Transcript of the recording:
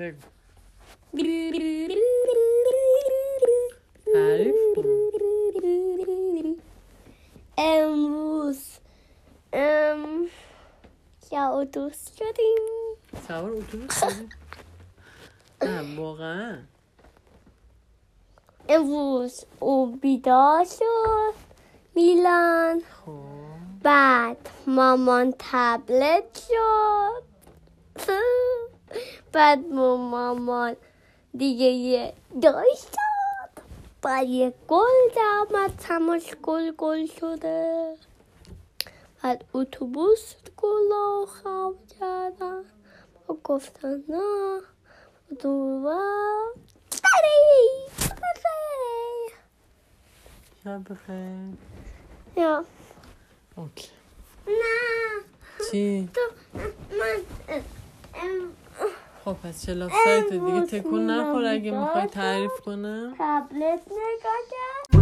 کن امروز ام یا اتوبوس شدیم سوار اتوبوس شدی؟ نه واقعا امروز او بیدار شد میلان بعد مامان تبلت شد بعد مامان دیگه یه داشت داد. بعد یه گل درآمد تماش گل گل شده. بعد اتوبوس گل خراب کردن. و گفتن نه. بری شب بخیر. یا. اوکی. نه. چی؟ خب پس چلا سایت دیگه تکون نخور اگه می‌خوای. تعریف کنم تبلت نگاه کرد